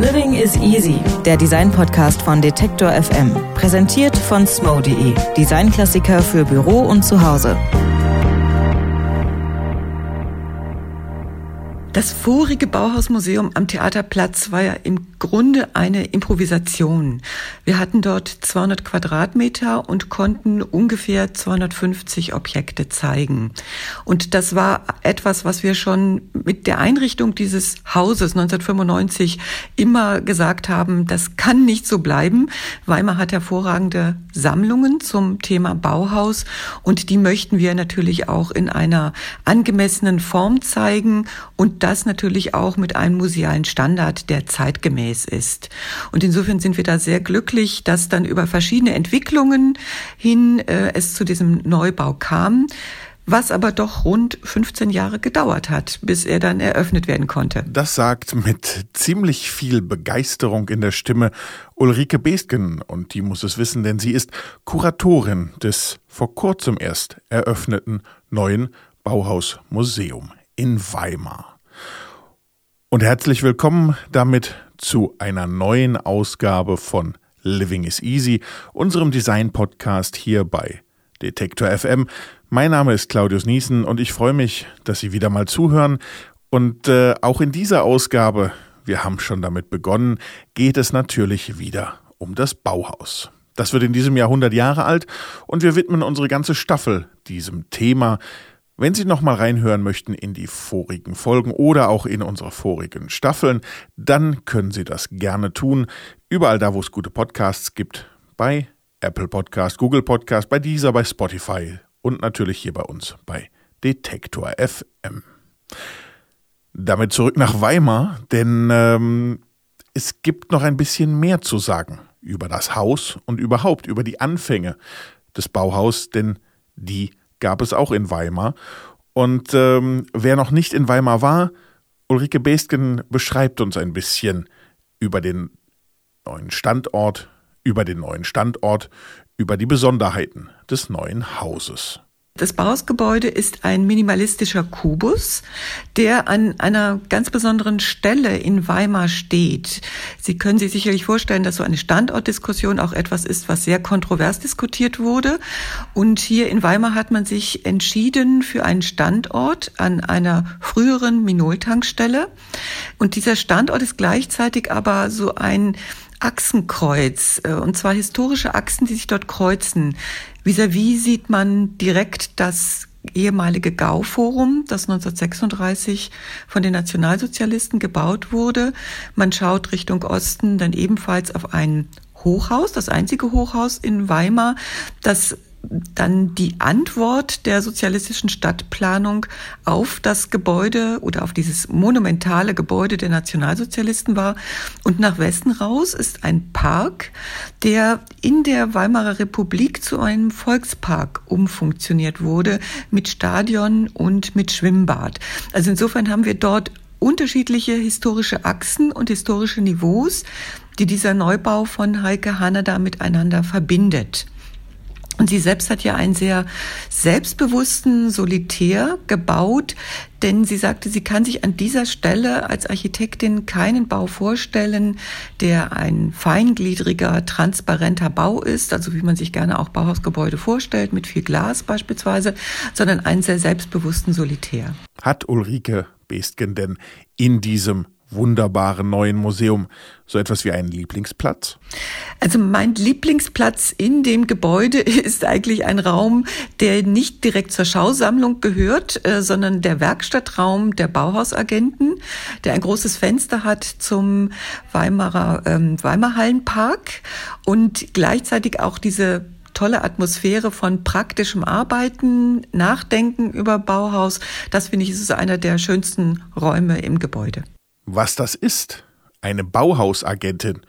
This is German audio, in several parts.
Living is Easy, der Design-Podcast von Detektor FM. Präsentiert von smo.de, Designklassiker für Büro und Zuhause. Das vorige Bauhausmuseum am Theaterplatz war ja im Grunde eine Improvisation. Wir hatten dort 200 Quadratmeter und konnten ungefähr 250 Objekte zeigen. Und das war etwas, was wir schon mit der Einrichtung dieses Hauses 1995 immer gesagt haben, das kann nicht so bleiben. Weimar hat hervorragende Sammlungen zum Thema Bauhaus und die möchten wir natürlich auch in einer angemessenen Form zeigen und das natürlich auch mit einem musealen Standard, der zeitgemäß ist. Und insofern sind wir da sehr glücklich, dass dann über verschiedene Entwicklungen hin äh, es zu diesem Neubau kam was aber doch rund 15 Jahre gedauert hat, bis er dann eröffnet werden konnte. Das sagt mit ziemlich viel Begeisterung in der Stimme Ulrike Bestgen und die muss es wissen, denn sie ist Kuratorin des vor kurzem erst eröffneten neuen Bauhausmuseum in Weimar. Und herzlich willkommen damit zu einer neuen Ausgabe von Living is Easy, unserem Design-Podcast hier bei Detektor FM. Mein Name ist Claudius Niesen und ich freue mich, dass Sie wieder mal zuhören. Und äh, auch in dieser Ausgabe, wir haben schon damit begonnen, geht es natürlich wieder um das Bauhaus. Das wird in diesem Jahr 100 Jahre alt und wir widmen unsere ganze Staffel diesem Thema. Wenn Sie noch mal reinhören möchten in die vorigen Folgen oder auch in unsere vorigen Staffeln, dann können Sie das gerne tun. Überall da, wo es gute Podcasts gibt, bei Apple Podcast, Google Podcast, bei dieser, bei Spotify und natürlich hier bei uns bei Detektor FM. Damit zurück nach Weimar, denn ähm, es gibt noch ein bisschen mehr zu sagen über das Haus und überhaupt über die Anfänge des Bauhaus, denn die gab es auch in Weimar. Und ähm, wer noch nicht in Weimar war, Ulrike Bestgen beschreibt uns ein bisschen über den neuen Standort, über den neuen Standort, über die Besonderheiten des neuen Hauses. Das Bauhausgebäude ist ein minimalistischer Kubus, der an einer ganz besonderen Stelle in Weimar steht. Sie können sich sicherlich vorstellen, dass so eine Standortdiskussion auch etwas ist, was sehr kontrovers diskutiert wurde. Und hier in Weimar hat man sich entschieden für einen Standort an einer früheren Minoltankstelle. Und dieser Standort ist gleichzeitig aber so ein Achsenkreuz, äh, und zwar historische Achsen, die sich dort kreuzen. Vis-à-vis -vis sieht man direkt das ehemalige Gauforum, das 1936 von den Nationalsozialisten gebaut wurde. Man schaut Richtung Osten dann ebenfalls auf ein Hochhaus, das einzige Hochhaus in Weimar, das dann die Antwort der sozialistischen Stadtplanung auf das Gebäude oder auf dieses monumentale Gebäude der Nationalsozialisten war. Und nach Westen raus ist ein Park, der in der Weimarer Republik zu einem Volkspark umfunktioniert wurde mit Stadion und mit Schwimmbad. Also insofern haben wir dort unterschiedliche historische Achsen und historische Niveaus, die dieser Neubau von Heike Hanada miteinander verbindet. Und sie selbst hat ja einen sehr selbstbewussten Solitär gebaut, denn sie sagte, sie kann sich an dieser Stelle als Architektin keinen Bau vorstellen, der ein feingliedriger, transparenter Bau ist, also wie man sich gerne auch Bauhausgebäude vorstellt, mit viel Glas beispielsweise, sondern einen sehr selbstbewussten Solitär. Hat Ulrike Bestgen denn in diesem wunderbaren neuen Museum so etwas wie einen Lieblingsplatz? Also mein Lieblingsplatz in dem Gebäude ist eigentlich ein Raum, der nicht direkt zur Schausammlung gehört, äh, sondern der Werkstattraum der Bauhausagenten, der ein großes Fenster hat zum Weimarer ähm, Weimarhallenpark und gleichzeitig auch diese tolle Atmosphäre von praktischem Arbeiten, Nachdenken über Bauhaus. Das finde ich ist einer der schönsten Räume im Gebäude. Was das ist, eine Bauhausagentin,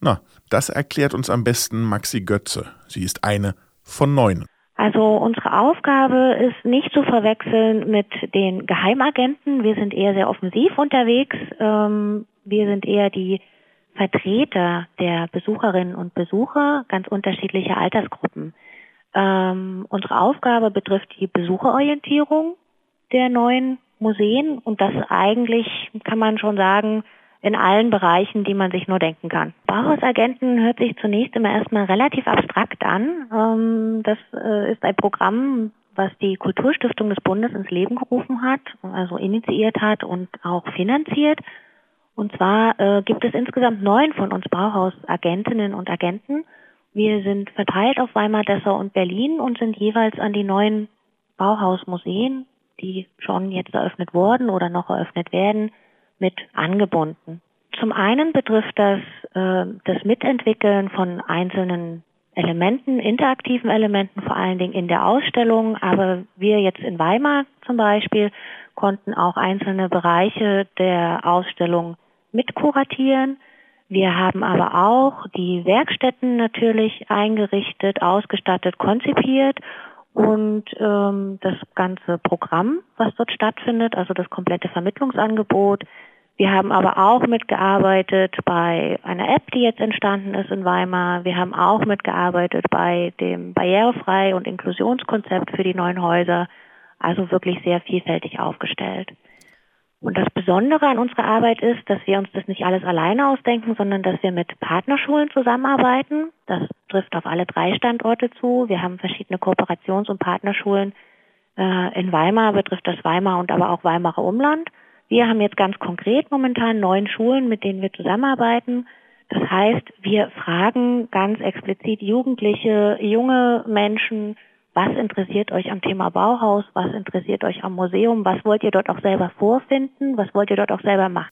na, das erklärt uns am besten Maxi Götze. Sie ist eine von neun. Also unsere Aufgabe ist nicht zu verwechseln mit den Geheimagenten. Wir sind eher sehr offensiv unterwegs. Ähm, wir sind eher die Vertreter der Besucherinnen und Besucher ganz unterschiedlicher Altersgruppen. Ähm, unsere Aufgabe betrifft die Besucherorientierung der neuen Museen und das eigentlich, kann man schon sagen, in allen Bereichen, die man sich nur denken kann. Bauhausagenten hört sich zunächst immer erstmal relativ abstrakt an. Ähm, das äh, ist ein Programm, was die Kulturstiftung des Bundes ins Leben gerufen hat, also initiiert hat und auch finanziert. Und zwar äh, gibt es insgesamt neun von uns Bauhausagentinnen und Agenten. Wir sind verteilt auf Weimar, Dessau und Berlin und sind jeweils an die neuen Bauhausmuseen, die schon jetzt eröffnet wurden oder noch eröffnet werden, mit angebunden. Zum einen betrifft das äh, das Mitentwickeln von einzelnen Elementen, interaktiven Elementen, vor allen Dingen in der Ausstellung. Aber wir jetzt in Weimar zum Beispiel konnten auch einzelne Bereiche der Ausstellung mitkuratieren. Wir haben aber auch die Werkstätten natürlich eingerichtet, ausgestattet, konzipiert und ähm, das ganze Programm, was dort stattfindet, also das komplette Vermittlungsangebot. Wir haben aber auch mitgearbeitet bei einer App, die jetzt entstanden ist in Weimar. Wir haben auch mitgearbeitet bei dem Barrierefrei- und Inklusionskonzept für die neuen Häuser. Also wirklich sehr vielfältig aufgestellt. Und das Besondere an unserer Arbeit ist, dass wir uns das nicht alles alleine ausdenken, sondern dass wir mit Partnerschulen zusammenarbeiten. Das trifft auf alle drei Standorte zu. Wir haben verschiedene Kooperations- und Partnerschulen. Äh, in Weimar betrifft das Weimar und aber auch Weimarer Umland. Wir haben jetzt ganz konkret momentan neun Schulen, mit denen wir zusammenarbeiten. Das heißt, wir fragen ganz explizit Jugendliche, junge Menschen, was interessiert euch am Thema Bauhaus? Was interessiert euch am Museum? Was wollt ihr dort auch selber vorfinden? Was wollt ihr dort auch selber machen?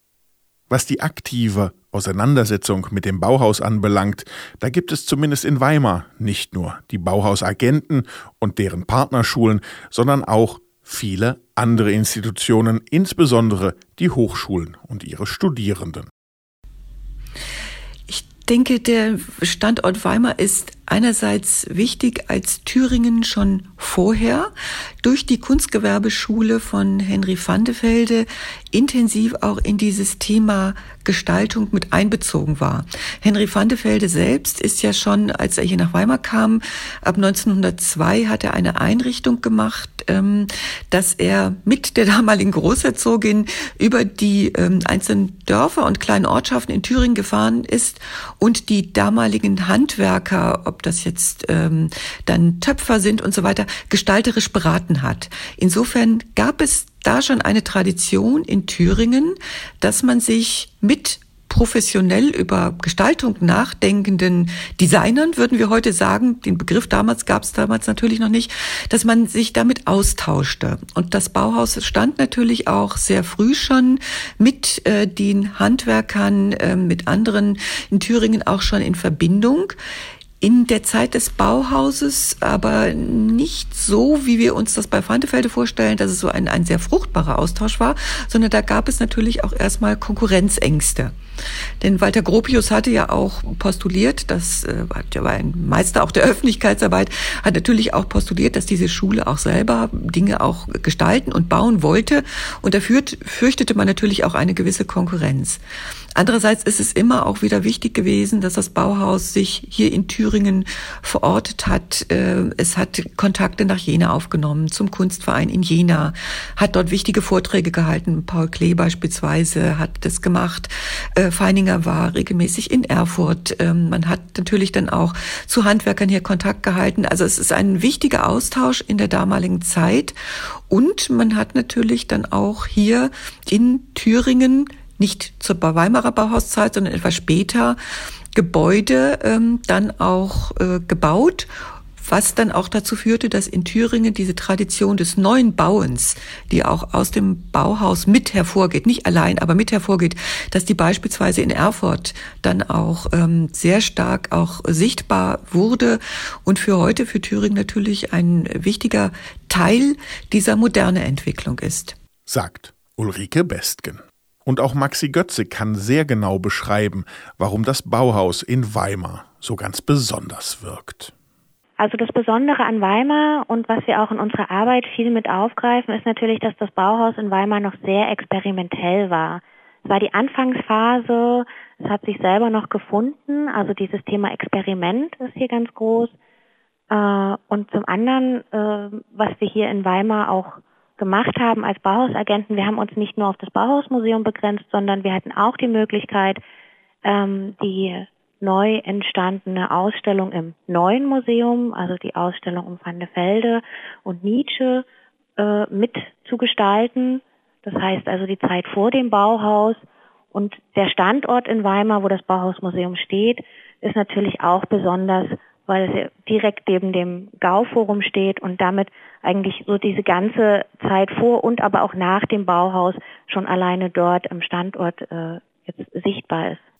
Was die aktive Auseinandersetzung mit dem Bauhaus anbelangt, da gibt es zumindest in Weimar nicht nur die Bauhausagenten und deren Partnerschulen, sondern auch viele andere Institutionen, insbesondere die Hochschulen und ihre Studierenden. Ich denke, der Standort Weimar ist einerseits wichtig als Thüringen schon vorher durch die Kunstgewerbeschule von Henry van de Velde intensiv auch in dieses Thema Gestaltung mit einbezogen war. Henry van de Velde selbst ist ja schon, als er hier nach Weimar kam, ab 1902 hat er eine Einrichtung gemacht, ähm, dass er mit der damaligen Großherzogin über die ähm, einzelnen Dörfer und kleinen Ortschaften in Thüringen gefahren ist und die damaligen Handwerker, ob das jetzt ähm, dann Töpfer sind und so weiter, gestalterisch beraten hat. Insofern gab es da schon eine Tradition in Thüringen, dass man sich mit professionell über Gestaltung nachdenkenden Designern, würden wir heute sagen, den Begriff damals gab es damals natürlich noch nicht, dass man sich damit austauschte. Und das Bauhaus stand natürlich auch sehr früh schon mit äh, den Handwerkern, äh, mit anderen in Thüringen auch schon in Verbindung in der Zeit des Bauhauses, aber nicht so, wie wir uns das bei Fandefelde vorstellen, dass es so ein, ein sehr fruchtbarer Austausch war, sondern da gab es natürlich auch erstmal Konkurrenzängste. Denn Walter Gropius hatte ja auch postuliert, dass, äh, der war ein Meister auch der Öffentlichkeitsarbeit, hat natürlich auch postuliert, dass diese Schule auch selber Dinge auch gestalten und bauen wollte. Und dafür fürchtete man natürlich auch eine gewisse Konkurrenz. Andererseits ist es immer auch wieder wichtig gewesen, dass das Bauhaus sich hier in Thüringen verortet hat. Äh, es hat Kontakte nach Jena aufgenommen, zum Kunstverein in Jena, hat dort wichtige Vorträge gehalten. Paul Klee beispielsweise hat das gemacht. Feininger war regelmäßig in Erfurt. Ähm, man hat natürlich dann auch zu Handwerkern hier Kontakt gehalten. Also es ist ein wichtiger Austausch in der damaligen Zeit. Und man hat natürlich dann auch hier in Thüringen, nicht zur Weimarer Bauhauszeit, sondern etwas später, Gebäude ähm, dann auch äh, gebaut was dann auch dazu führte, dass in Thüringen diese Tradition des neuen Bauens, die auch aus dem Bauhaus mit hervorgeht, nicht allein, aber mit hervorgeht, dass die beispielsweise in Erfurt dann auch ähm, sehr stark auch sichtbar wurde und für heute für Thüringen natürlich ein wichtiger Teil dieser moderne Entwicklung ist. Sagt Ulrike Bestgen. Und auch Maxi Götze kann sehr genau beschreiben, warum das Bauhaus in Weimar so ganz besonders wirkt. Also das Besondere an Weimar und was wir auch in unserer Arbeit viel mit aufgreifen, ist natürlich, dass das Bauhaus in Weimar noch sehr experimentell war. Es war die Anfangsphase, es hat sich selber noch gefunden, also dieses Thema Experiment ist hier ganz groß. Äh, und zum anderen, äh, was wir hier in Weimar auch gemacht haben als Bauhausagenten, wir haben uns nicht nur auf das Bauhausmuseum begrenzt, sondern wir hatten auch die Möglichkeit, ähm, die neu entstandene Ausstellung im neuen Museum, also die Ausstellung um Van de Velde und Nietzsche, äh, mitzugestalten. Das heißt also die Zeit vor dem Bauhaus und der Standort in Weimar, wo das Bauhausmuseum steht, ist natürlich auch besonders, weil es direkt neben dem Gauforum steht und damit eigentlich so diese ganze Zeit vor und aber auch nach dem Bauhaus schon alleine dort im Standort äh, jetzt sichtbar ist.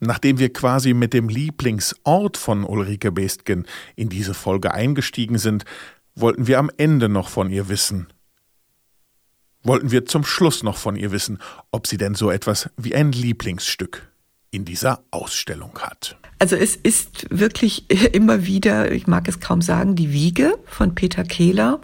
Nachdem wir quasi mit dem Lieblingsort von Ulrike Bestgen in diese Folge eingestiegen sind, wollten wir am Ende noch von ihr wissen. Wollten wir zum Schluss noch von ihr wissen, ob sie denn so etwas wie ein Lieblingsstück in dieser Ausstellung hat. Also es ist wirklich immer wieder, ich mag es kaum sagen, die Wiege von Peter Kehler.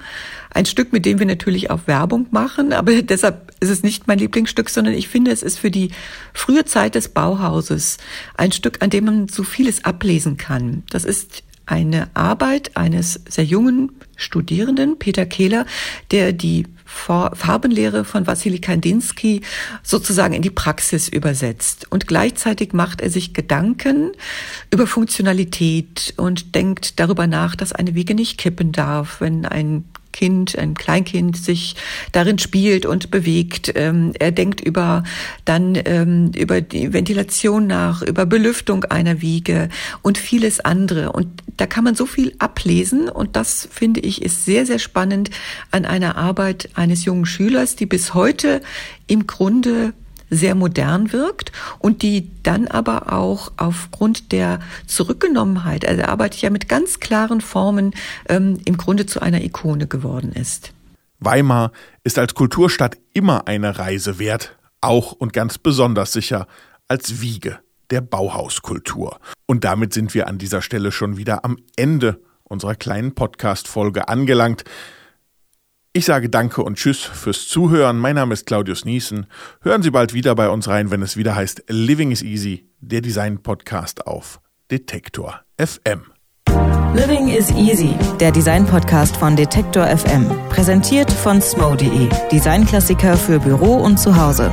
Ein Stück, mit dem wir natürlich auch Werbung machen, aber deshalb ist es nicht mein Lieblingsstück, sondern ich finde, es ist für die frühe Zeit des Bauhauses ein Stück, an dem man so vieles ablesen kann. Das ist eine Arbeit eines sehr jungen Studierenden, Peter Kehler, der die Farbenlehre von Wassily Kandinsky sozusagen in die Praxis übersetzt. Und gleichzeitig macht er sich Gedanken über Funktionalität und denkt darüber nach, dass eine Wiege nicht kippen darf, wenn ein Kind, ein Kleinkind sich darin spielt und bewegt. Ähm, er denkt über dann ähm, über die Ventilation nach, über Belüftung einer Wiege und vieles andere. Und da kann man so viel ablesen und das finde ich ist sehr, sehr spannend an einer Arbeit eines jungen Schülers, die bis heute im Grunde sehr modern wirkt und die dann aber auch aufgrund der Zurückgenommenheit, also er arbeitet ja mit ganz klaren Formen, ähm, im Grunde zu einer Ikone geworden ist. Weimar ist als Kulturstadt immer eine Reise wert, auch und ganz besonders sicher als Wiege der Bauhauskultur. Und damit sind wir an dieser Stelle schon wieder am Ende unserer kleinen Podcast-Folge angelangt. Ich sage Danke und Tschüss fürs Zuhören. Mein Name ist Claudius Niesen. Hören Sie bald wieder bei uns rein, wenn es wieder heißt Living is Easy, der Design-Podcast auf Detektor FM. Living is Easy, der Design-Podcast von Detektor FM. Präsentiert von smo.de, Designklassiker für Büro und Zuhause.